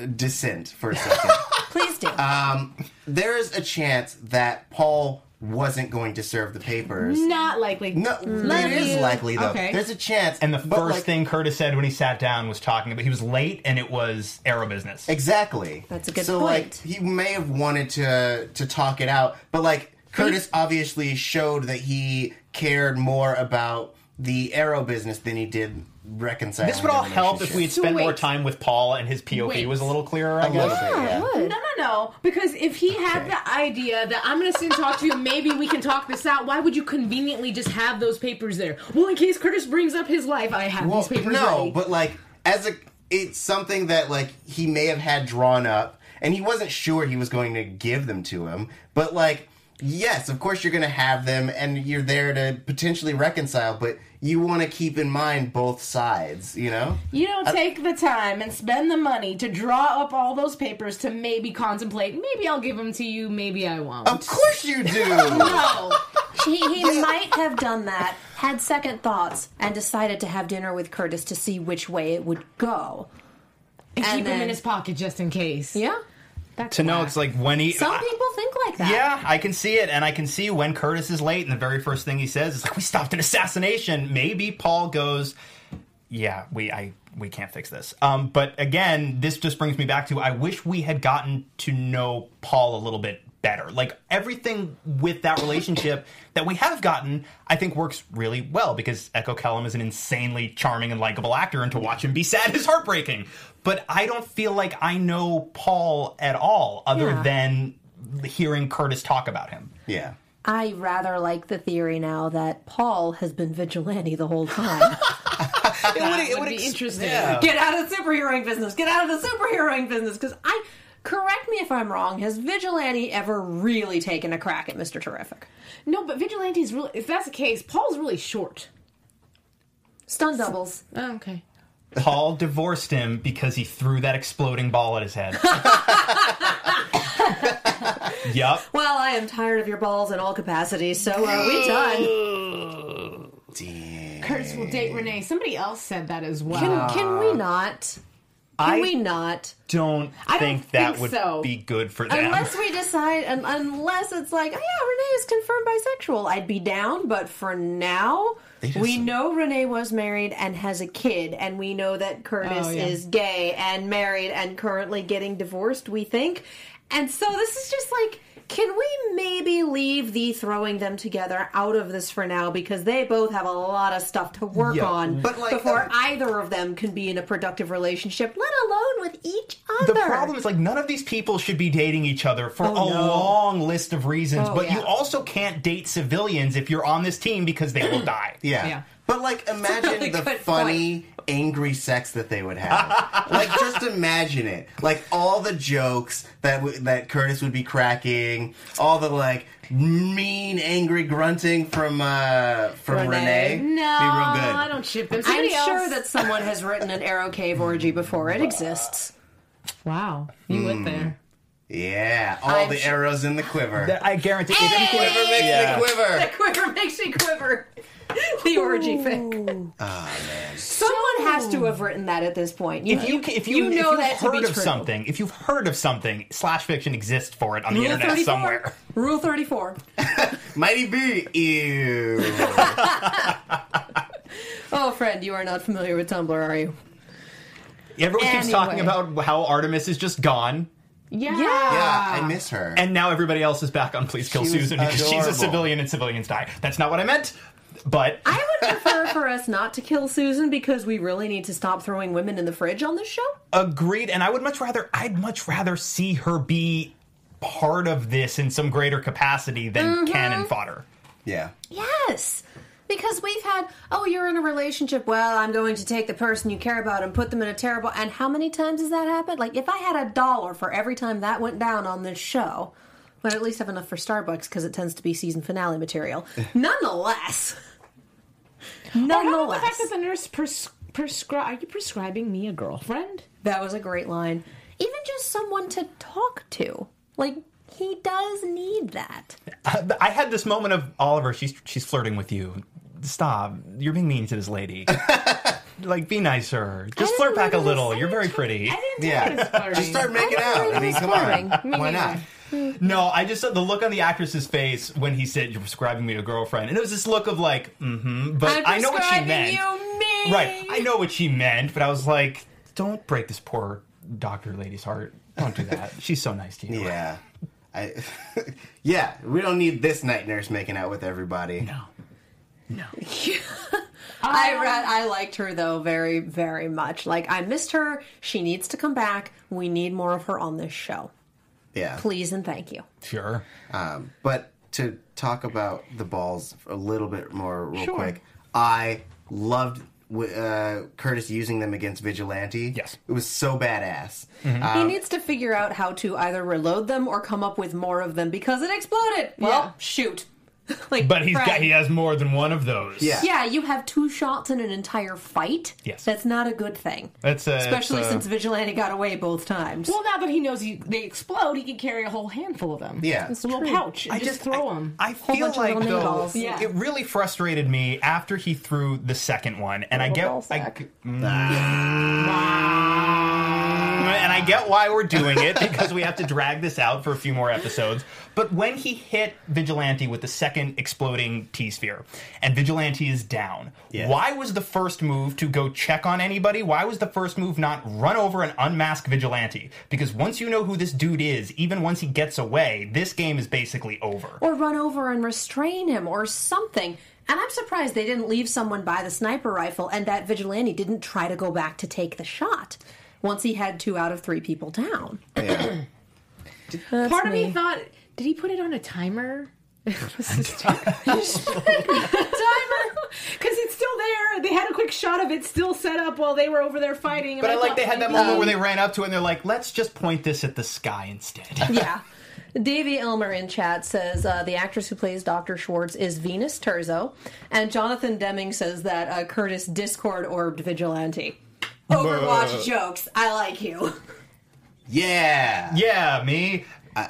uh, dissent for a second. please do. um, there is a chance that Paul wasn't going to serve the papers. not likely. No, Love it is you. likely though. Okay. There's a chance. And the but, first like, thing Curtis said when he sat down was talking about he was late and it was arrow business. Exactly. That's a good so, point. So like, he may have wanted to to talk it out, but like Curtis obviously showed that he cared more about the arrow business than he did reconciling. This would all help if we had relationship. spent more time with Paul and his POV Wait. was a little clearer. I A guess. little bit, yeah. No, no, no. Because if he had the idea that I'm going to sit and talk to you, maybe we can talk this out. Why would you conveniently just have those papers there? Well, in case Curtis brings up his life, I have Well, these papers no, ready. but like as a it's something that like he may have had drawn up, and he wasn't sure he was going to give them to him. But like, yes, of course you're going to have them, and you're there to potentially reconcile. But you want to keep in mind both sides, you know. You don't take the time and spend the money to draw up all those papers to maybe contemplate. Maybe I'll give them to you. Maybe I won't. Of course you do. no. He, he might have done that, had second thoughts, and decided to have dinner with Curtis to see which way it would go. And, And keep him in his pocket just in case. Yeah. That's to know it's like when he. Some I- people think like that. Yeah, I can see it, and I can see when Curtis is late, and the very first thing he says is like, "We stopped an assassination." Maybe Paul goes, "Yeah, we, I, we can't fix this." Um, but again, this just brings me back to I wish we had gotten to know Paul a little bit better. Like everything with that relationship that we have gotten, I think works really well because Echo Kellum is an insanely charming and likable actor, and to watch him be sad is heartbreaking. But I don't feel like I know Paul at all, other Yeah. than hearing Curtis talk about him. Yeah. I rather like the theory now that Paul has been vigilante the whole time. it would, be interesting. Get out of the superheroing business. Get out of the superheroing business. Because I, correct me if I'm wrong, has vigilante ever really taken a crack at Mr. Terrific? No, but Vigilante's really. If that's the case, Paul's really short. Stunt doubles. Oh, okay. Paul divorced him because he threw that exploding ball at his head. yep. Well, I am tired of your balls in all capacities, so are we done? Curtis will date Renee. Somebody else said that as well. Can, can we not? Can I we not? don't I don't think that think would so. be good for them. Unless we decide, un- unless it's like, oh yeah, Renee is confirmed bisexual, I'd be down. But for now, just- we know Renee was married and has a kid, and we know that Curtis Oh, yeah. is gay and married and currently getting divorced. We think, and so this is just like. Can we maybe leave the throwing them together out of this for now because they both have a lot of stuff to work Yeah, on but like, before um, either of them can be in a productive relationship, let alone with each other. the problem is like none of these people should be dating each other for Oh, a no. long list of reasons, Oh, but you also can't date civilians if you're on this team because they will die. Yeah. Yeah. But like imagine really the good funny, angry sex that they would have. like just imagine it. Like all the jokes that w- that Curtis would be cracking, all the like mean, angry grunting from uh from Renee. Renee. No, be real good. I don't ship them. I'm Somebody sure that someone has written an Arrow Cave orgy before. It exists. Wow, you went there. Yeah, all I'm the sure- arrows in the quiver. I guarantee Hey! quiver makes Yeah. me quiver. The quiver makes me quiver. The orgy fic. Ah man. Someone has to have written that at this point. You, If you, if you, you know if you've that to heard be of true. something, if you've heard of something, slash fiction exists for it on the Rule internet 34. somewhere. Rule 34. Mighty B. Ew. Oh, friend, you are not familiar with Tumblr, are you? Everyone keeps talking about how Artemis is just gone, Yeah. yeah, I miss her. and now everybody else is back on Please Kill She Susan because she's a civilian and civilians die. That's not what I meant, but I would prefer for us not to kill Susan because we really need to stop throwing women in the fridge on this show. agreed. And I would much rather, I'd much rather see her be part of this in some greater capacity than Mm-hmm. cannon fodder. yeah. Yes. Because we've had, oh, you're in a relationship. Well, I'm going to take the person you care about and put them in a terrible. And how many times has that happened? Like, if I had a dollar for every time that went down on this show, but at least have enough for Starbucks because it tends to be season finale material. Nonetheless, Or how about the nonetheless, fact that the nurse pres- prescri- Are you prescribing me a girlfriend? that was a great line. Even just someone to talk to. Like, he does need that. I had this moment of Oliver, she's she's flirting with you. Stop. You're being mean to this lady. like, be nicer. Just flirt back a little. You're very pretty. I didn't Yeah. it was flirting. Just start making I out. don't I mean, think come it's on. flirting. Me Why not? neither. No, I just saw the look on the actress's face when he said, You're prescribing me a girlfriend. And it was this look of like, mm hmm. But I'm I know what she meant. you me. Right. I know what she meant, but I was like, Don't break this poor doctor lady's heart. Don't do that. She's so nice to you. Yeah. I, yeah, we don't need this night nurse making out with everybody. No. No. I read, I liked her though very, very much. Like I missed her. She needs to come back. We need more of her on this show. Yeah. Please and thank you. Sure. Um, but to talk about the balls a little bit more real Sure. quick, I loved w- uh, Curtis using them against Vigilante. Yes. it was so badass. Mm-hmm. he Um, needs to figure out how to either reload them or come up with more of them because it exploded. Well, Yeah. shoot. like, But he's got he has more than one of those. Yeah. Yeah, you have two shots in an entire fight. Yes. That's not a good thing. That's uh, Especially it's, uh, since Vigilante got away both times. Well, now that he knows you, they explode, he can carry a whole handful of them. Yeah. it's a little pouch. And just, throw them. I Whole feel bunch of like little though balls. Yeah. it really frustrated me after he threw the second one, and I get ball I, sack. and I get why we're doing it because we have to drag this out for a few more episodes. But when he hit Vigilante with the second exploding T sphere, and Vigilante is down, Yeah. why was the first move to go check on anybody? Why was the first move not run over and unmask Vigilante? Because once you know who this dude is, even once he gets away, this game is basically over. or run over and restrain him or something. And I'm surprised they didn't leave someone by the sniper rifle and that vigilante didn't try to go back to take the shot once he had two out of three people down. Yeah. That's Part of me me. thought, did he put it on a timer? Timer! Because it's still there. They had a quick shot of it still set up while they were over there fighting. But I like they had that moment where they ran up to it and they're like, let's just point this at the sky instead. yeah. Davey Elmer in chat says uh, the actress who plays Dr. Schwartz is Venus Terzo, and Jonathan Deming says that uh, Curtis Discord orbed vigilante. Overwatch jokes. I like you. yeah. yeah, me.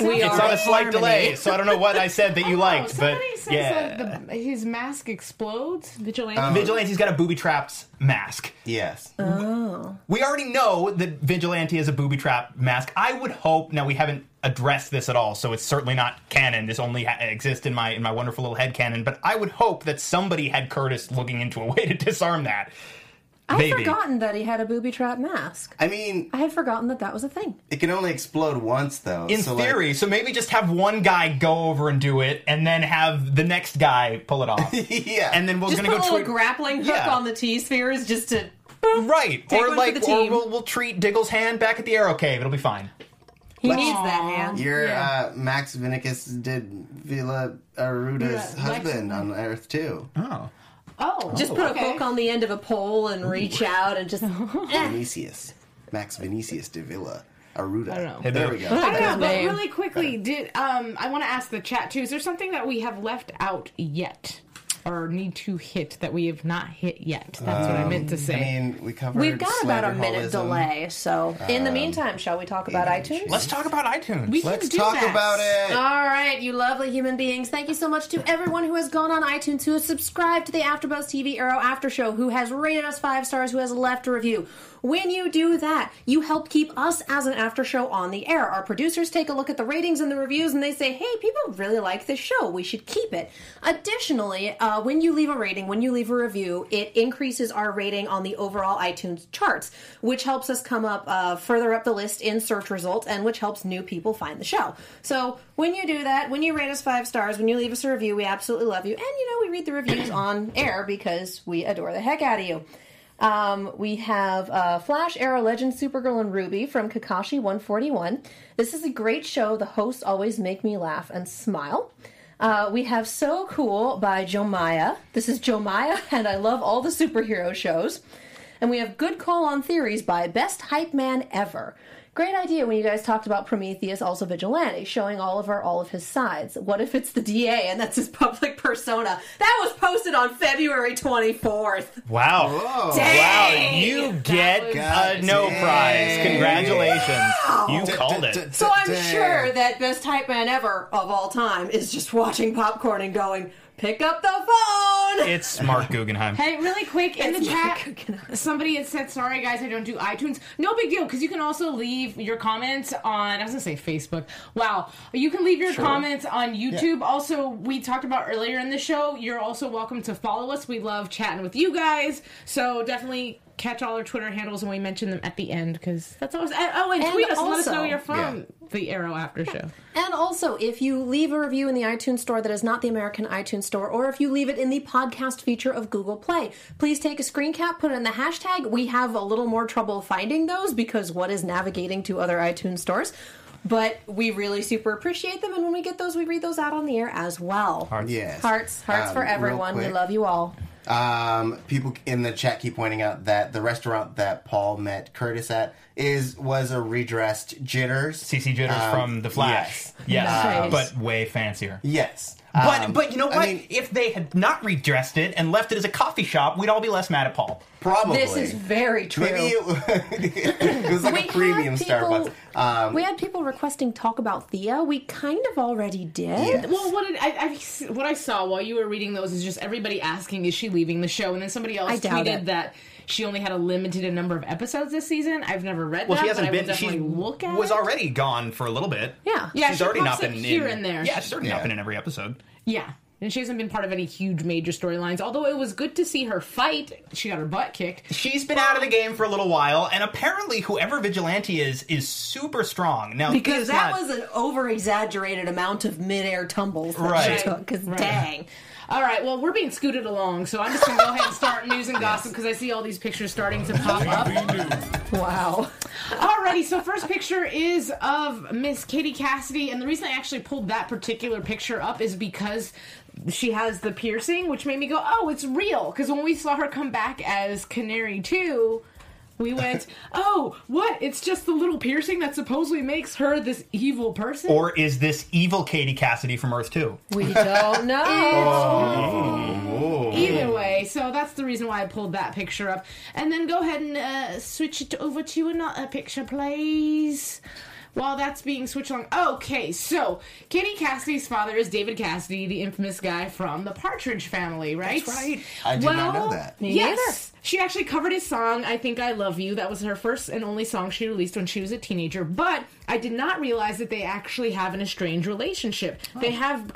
We It's are on a slight harmony. delay, so I don't know what I said that you Oh, liked, but somebody says yeah. that the, his mask explodes. Vigilante. Um, Vigilante's got a booby traps mask. Yes. Oh. We already know that Vigilante has a booby trap mask. I would hope. Now we haven't addressed this at all, so it's certainly not canon. This only ha- exists in my in my wonderful little head canon. But I would hope that somebody had Curtis looking into a way to disarm that. I Maybe. had forgotten that he had a booby trap mask. I mean, I had forgotten that that was a thing. it can only explode once, though. In so, like, theory, so maybe just have one guy go over and do it, and then have the next guy pull it off. yeah. And then we're Just gonna put go a little tweet- grappling hook Yeah. on the T spheres just to. Right, Take or one for like, the or team. we'll, we'll treat Diggle's hand back at the arrow cave. It'll be fine. He Let's- needs that hand. Your Yeah. uh, Max Vinicus did Villa Aruda's Yeah, husband Lex- on Earth too. Oh, oh, Just put okay. a hook on the end of a pole and reach out and just. Vinicius, Max Vinicius de Villa Aruda. I don't know. Hey, there there. we go. I don't know, but really quickly, did um, I want to ask the chat too? Is there something that we have left out yet, or need to hit that we have not hit yet? That's what I meant to um, say. I mean, we covered. We've got about a minute delay, so in the um, meantime, shall we talk about iTunes? let's talk about iTunes. we can Let's do talk that. about it. All right, you lovely human beings. Thank you so much to everyone who has gone on iTunes, who has subscribed to the AfterBuzz TV Arrow After Show, who has rated us five stars, who has left a review. When you do that, you help keep us as an after show on the air. Our producers take a look at the ratings and the reviews and they say, hey, people really like this show. We should keep it. Additionally, uh, when you leave a rating, when you leave a review, it increases our rating on the overall iTunes charts, which helps us come up uh, further up the list in search results and which helps new people find the show. So when you do that, when you rate us five stars, when you leave us a review, we absolutely love you. And you know, we read the reviews on air because we adore the heck out of you. Um, we have uh, Flash, Arrow, Legend, Supergirl, and Ruby from Kakashi 141. This is a great show. The hosts always make me laugh and smile. Uh, we have So Cool by Jomaya. This is Jomaya, and I love all the superhero shows. And we have Good Call on Theories by Best Hype Man Ever. Great idea when you guys talked about Prometheus, also Vigilante, showing all of our all of his sides. What if it's the DA and that's his public persona? That was posted on February 24th. Wow. Whoa. Wow, you get a no dang. prize. Congratulations. You called it. So I'm Dang. sure that best hype man ever of all time is just watching popcorn and going, pick up the phone. It's Marc Guggenheim. Hey, really quick in the chat, somebody had said, "Sorry guys, I don't do iTunes." No big deal because you can also leave your comments on. I was gonna say Facebook. Wow, you can leave your comments on YouTube. Also, we talked about earlier in the show. You're also welcome to follow us. We love chatting with you guys. So definitely catch all our Twitter handles and we mention them at the end because that's always. and- Oh, and, And tweet us. and Let us also- know you're from the Arrow After Show. And also, if you leave a review in the iTunes store that is not the American iTunes store, or if you leave it in the podcast feature of Google Play, please take a screen cap, put it in the hashtag. We have a little more trouble finding those because what is navigating to other iTunes stores? But we really super appreciate them, and when we get those, we read those out on the air as well. Yes. Hearts, hearts Um, for everyone. We love you all. Um, people in the chat keep pointing out that the restaurant that Paul met Curtis at is was a redressed Jitters. CC Jitters Um, from The Flash. Yes. Yes, Nice. but way fancier. Yes. But Um, but you know I what? mean- if they had not redressed it and left it as a coffee shop, we'd all be less mad at Paul. Probably. This is very true. Maybe it, it was like We a premium had people- Starbucks. Um, we had people requesting talk about Thea. We kind of already did. Well, what did I, I what I saw while you were reading those is just everybody asking, "Is she leaving the show?" And then somebody else I doubt tweeted it. that she only had a limited number of episodes this season. I've never read Well, that. she hasn't but I will been. She look at was it. already gone for a little bit. Yeah, Yeah, she's she already not up been here in, and there. Yeah, she's already Yeah. not been in every episode. Yeah. And she hasn't been part of any huge major storylines. Although it was good to see her fight. She got her butt kicked. She's been out of the game for a little while, and apparently, whoever Vigilante is is super strong. Now, Because that not- was an over exaggerated amount of midair tumbles that Right. she took. Because Right. dang. All right, well, we're being scooted along, so I'm just going to go ahead and start news and gossip because I see all these pictures starting to pop up. Wow. Alrighty, so first picture is of Miss Katie Cassidy, and the reason I actually pulled that particular picture up is because she has the piercing, which made me go, "Oh, it's real." Because when we saw her come back as Canary Two, we went, "Oh, what? It's just the little piercing that supposedly makes her this evil person." or is this evil Katie Cassidy from Earth Two? We don't know. oh. Either way, so that's the reason why I pulled that picture up. And then go ahead and uh, switch it over to another picture, please. While that's being switched on. Okay, so Katie Cassidy's father is David Cassidy, the infamous guy from the Partridge family, right? That's right. I did well, not know that. Me yes. She actually covered his song, I Think I Love You. That was her first and only song she released when she was a teenager. But I did not realize that they actually have an estranged relationship. Oh. They have,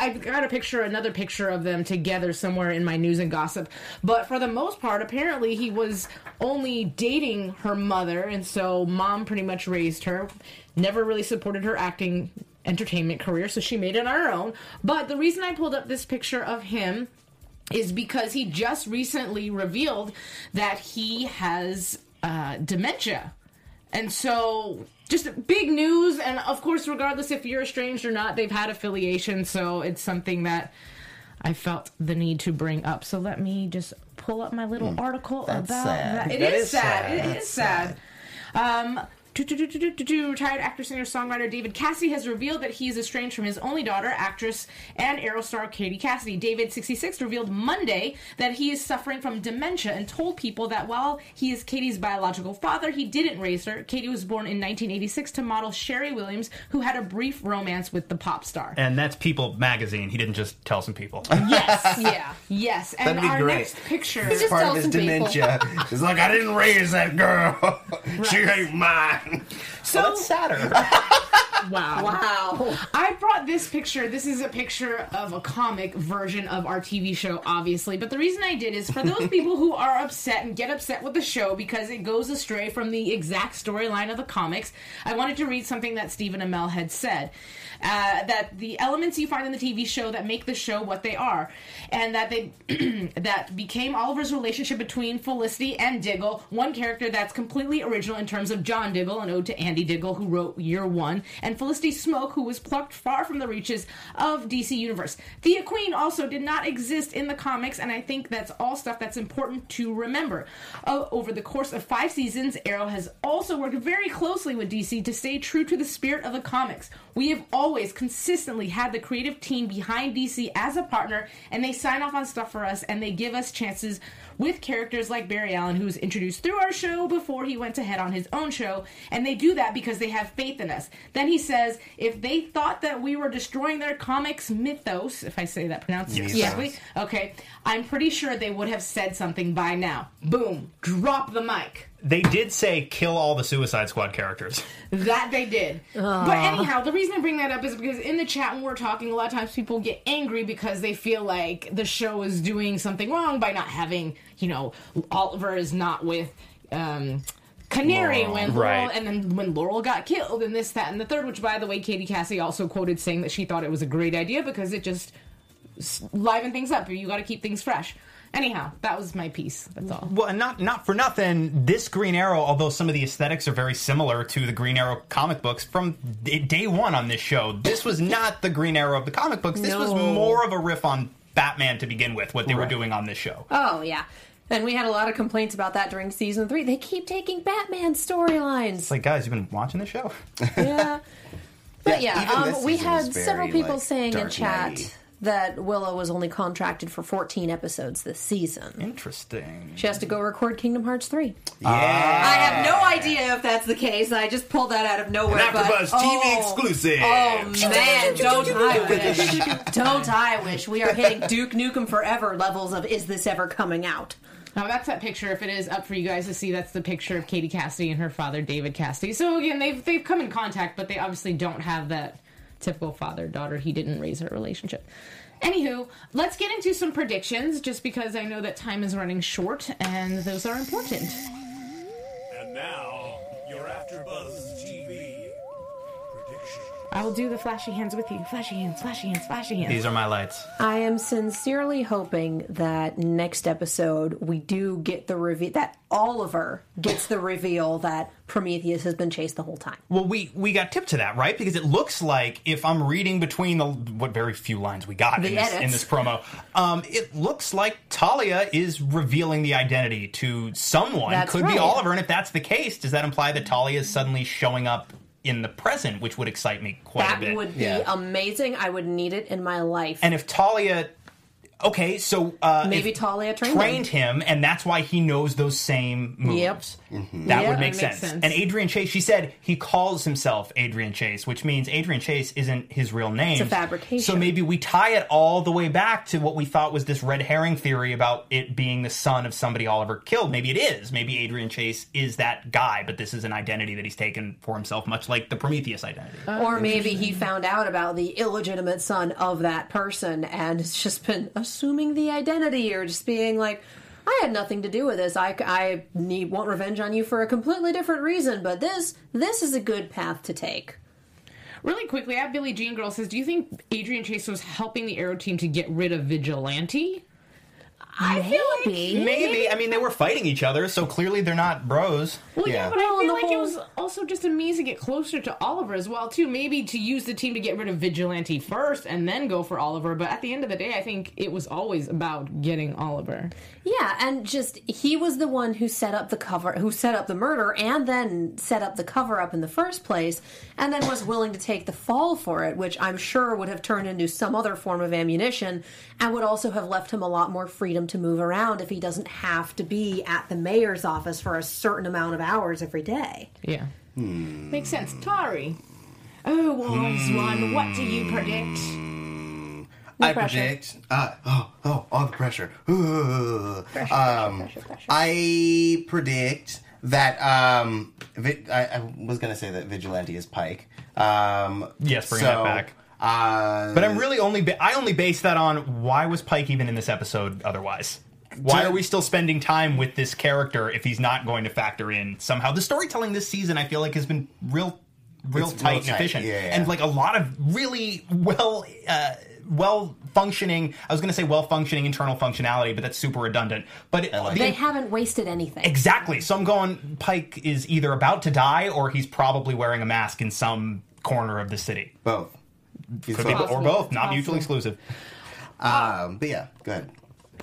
I've got a picture, another picture of them together somewhere in my news and gossip. But for the most part, apparently he was only dating her mother, and so mom pretty much raised her, never really supported her acting entertainment career, so she made it on her own. But the reason I pulled up this picture of him is because he just recently revealed that he has uh, dementia. And so, just big news. And of course, regardless if you're estranged or not, they've had affiliation. So it's something that I felt the need to bring up. So let me just pull up my little article about sad. that. It That is is sad. sad. It is That's sad. Um, Retired actor, singer, songwriter David Cassidy has revealed that he is estranged from his only daughter, actress and Arrow star Katie Cassidy. David, 66, revealed Monday that he is suffering from dementia and told people that while he is Katie's biological father, he didn't raise her. Katie was born in 1986 to model Sherry Williams, who had a brief romance with the pop star. And that's People magazine. He didn't just tell some people. Yes, yeah, yes. And That'd be our great. next picture. just Part of his dementia. He's like I didn't raise that girl. she ain't mine. So that's sadder. wow. Wow. I brought this picture. This is a picture of a comic version of our TV show, obviously. But the reason I did is for those people who are upset and get upset with the show because it goes astray from the exact storyline of the comics, I wanted to read something that Stephen Amell had said. Uh, that the elements you find in the TV show that make the show what they are, and that they that became Oliver's relationship between Felicity and Diggle, one character that's completely original in terms of John Diggle, an ode to Andy Diggle, who wrote Year One, and Felicity Smoak, who was plucked far from the reaches of DC Universe. Thea Queen also did not exist in the comics, and I think that's all stuff that's important to remember. Uh, over the course of five seasons, Arrow has also worked very closely with DC to stay true to the spirit of the comics. We have always consistently had the creative team behind DC as a partner, and they sign off on stuff for us, and they give us chances with characters like Barry Allen, who was introduced through our show before he went to head on his own show, and they do that because they have faith in us. Then he says, if they thought that we were destroying their comics mythos, if I say that pronounced Yes. correctly, okay, I'm pretty sure they would have said something by now. Boom, drop the mic. They did say kill all the Suicide Squad characters. That they did. But anyhow, the reason I bring that up is because in the chat when we're talking, a lot of times people get angry because they feel like the show is doing something wrong by not having, you know, Oliver is not with um Canary Laurel. when Laurel, Right. and then when Laurel got killed, and this, that, and the third. Which, by the way, Katie Cassie also quoted saying that she thought it was a great idea because it just s- liven things up. You got to keep things fresh. Anyhow, that was my piece. That's all. Well, and not not for nothing. This Green Arrow, although some of the aesthetics are very similar to the Green Arrow comic books from d- day one on this show, this was not the Green Arrow of the comic books. This was more of a riff on Batman to begin with. What they were doing on this show. Oh yeah. And we had a lot of complaints about that during season three. They keep taking Batman storylines. It's like, guys, you've been watching the show. yeah. But Yeah, yeah, um, we had several people like, saying in chat Knight-y. That Willa was only contracted for 14 episodes this season. Interesting. She has to go record Kingdom Hearts 3. Yeah. I have no idea if that's the case. I just pulled that out of nowhere. An but- AfterBuzz TV oh, exclusive. Oh man, don't I wish? Don't I wish? We are hitting Duke Nukem Forever levels of is this ever coming out? Now that's that picture. If it is up for you guys to see, that's the picture of Katie Cassidy and her father David Cassidy. So again, they've they've come in contact, but they obviously don't have that typical father daughter. He didn't raise her relationship. Anywho, let's get into some predictions, just because I know that time is running short and those are important. And now, your AfterBuzz TV prediction. I will do the flashy hands with you. Flashy hands, flashy hands, flashy hands. These are my lights. I am sincerely hoping that next episode we do get the reveal that Oliver gets the reveal that Prometheus has been Chase the whole time. Well, we we got tipped to that, right? Because it looks like if I'm reading between the what very few lines we got The in this, in this promo, um, it looks like Talia is revealing the identity to someone. That's Could be. Oliver, and if that's the case, does that imply that Talia is suddenly showing up in the present, which would excite me quite a bit. That would be amazing. I would need it in my life. and if Talia, okay, so uh, Maybe Talia trained, trained him, and that's why he knows those same moves. Yep. That Yeah, would make that sense. sense. And Adrian Chase, she said he calls himself Adrian Chase, which means Adrian Chase isn't his real name. It's a fabrication. So maybe we tie it all the way back to what we thought was this red herring theory about it being the son of somebody Oliver killed. Maybe it is. Maybe Adrian Chase is that guy, but this is an identity that he's taken for himself, much like the Prometheus identity. or maybe he found out about the illegitimate son of that person and it's just been assuming the identity or just being like, I had nothing to do with this. I, I need want revenge on you for a completely different reason, but this this is a good path to take. Really quickly, at Billie Jean Girl says, "Do you think Adrian Chase was helping the Arrow team to get rid of Vigilante?" I feel like Maybe. I mean, they were fighting each other, so clearly they're not bros. Well, yeah, Yeah. but Well, I feel the like it was also just a means to get closer to Oliver as well, too. Maybe to use the team to get rid of Vigilante first and then go for Oliver. But at the end of the day, I think it was always about getting Oliver. Yeah, and just he was the one who set up the cover, who set up the murder, and then set up the cover up in the first place, and then was willing to take the fall for it, which I'm sure would have turned into some other form of ammunition, and would also have left him a lot more freedom to move around if he doesn't have to be at the mayor's office for a certain amount of hours every day. Yeah. Makes sense. Tauri. Oh, wise one, what do you predict? I pressure. predict. Uh, oh, oh, all the pressure. Ugh. Pressure, um, pressure, pressure, pressure. I predict that. Um, vi- I, I was going to say that Vigilante is Pike. Um, Yes, bring so, that back. Uh, But I'm really only ba- I only base that on why was Pike even in this episode otherwise? Why are we still spending time with this character if he's not going to factor in somehow? The storytelling this season I feel like has been real real It's tight real and efficient. yeah, yeah. And like a lot of really well uh, well functioning I was going to say well functioning internal functionality, but that's super redundant. But it, like the- They haven't wasted anything. Exactly. So I'm going Pike is either about to die or he's probably wearing a mask in some corner of the city. both. He's Could be or both, not Possible. mutually exclusive. Um, but yeah, go ahead.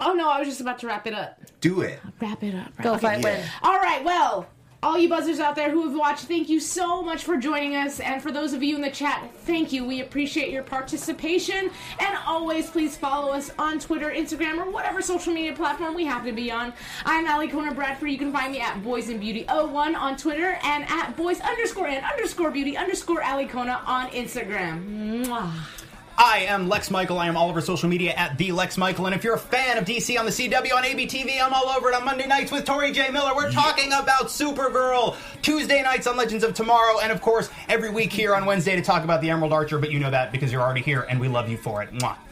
Oh no, I was just about to wrap it up. Do it. Wrap it up. Wrap Go it fight Yeah. win. All right, well, all you buzzers out there who have watched, thank you so much for joining us. And for those of you in the chat, thank you. We appreciate your participation. And always, please follow us on Twitter, Instagram, or whatever social media platform we happen to be on. I'm Alikona Bradford. You can find me at Boys and Beauty 01 on Twitter and at Boys underscore and underscore Beauty underscore Alikona on Instagram. Mwah. I am Lex Michael. I am all over social media at the Lex Michael. And if you're a fan of DC on the CW on ABTV, I'm all over it on Monday nights with Tauri J. Miller. We're talking about Supergirl. Tuesday nights on Legends of Tomorrow, and of course every week here on Wednesday to talk about the Emerald Archer. But you know that because you're already here, and we love you for it. Mwah.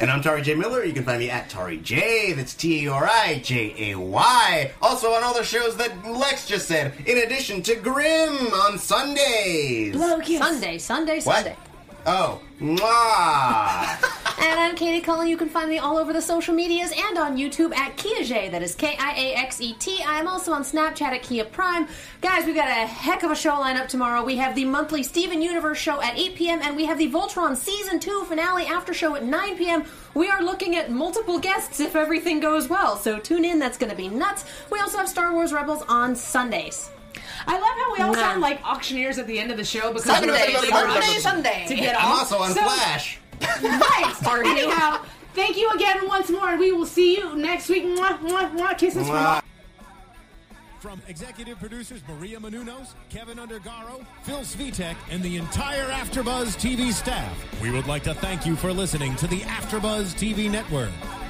And I'm Tauri J. Miller. You can find me at Tauri J. That's T A R I J A Y. Also on all the shows that Lex just said, in addition to Grimm on Sundays. Sunday, Sunday, What? Oh, mwah. And I'm Katie Cullen. You can find me all over the social medias and on YouTube at Kiaxet. That is K I A X E T. I'm also on Snapchat at Kia Prime. Guys, we've got a heck of a show lineup tomorrow. We have the monthly Steven Universe show at 8 p.m. and we have the Voltron Season 2 finale after show at 9 p.m. We are looking at multiple guests if everything goes well, so tune in. That's going to be nuts. We also have Star Wars Rebels on Sundays. I love how we all Nah. sound like auctioneers at the end of the show because Sunday, we're really Sunday, rushed Sunday. to get I'm off. also on So- Flash. Right. Anyhow, thank you again once more, and we will see you next week. Mwah, mwah, mwah. Kisses from. From executive producers Maria Menounos, Kevin Undergaro, Phil Svitek, and the entire AfterBuzz TV staff, we would like to thank you for listening to the AfterBuzz TV network.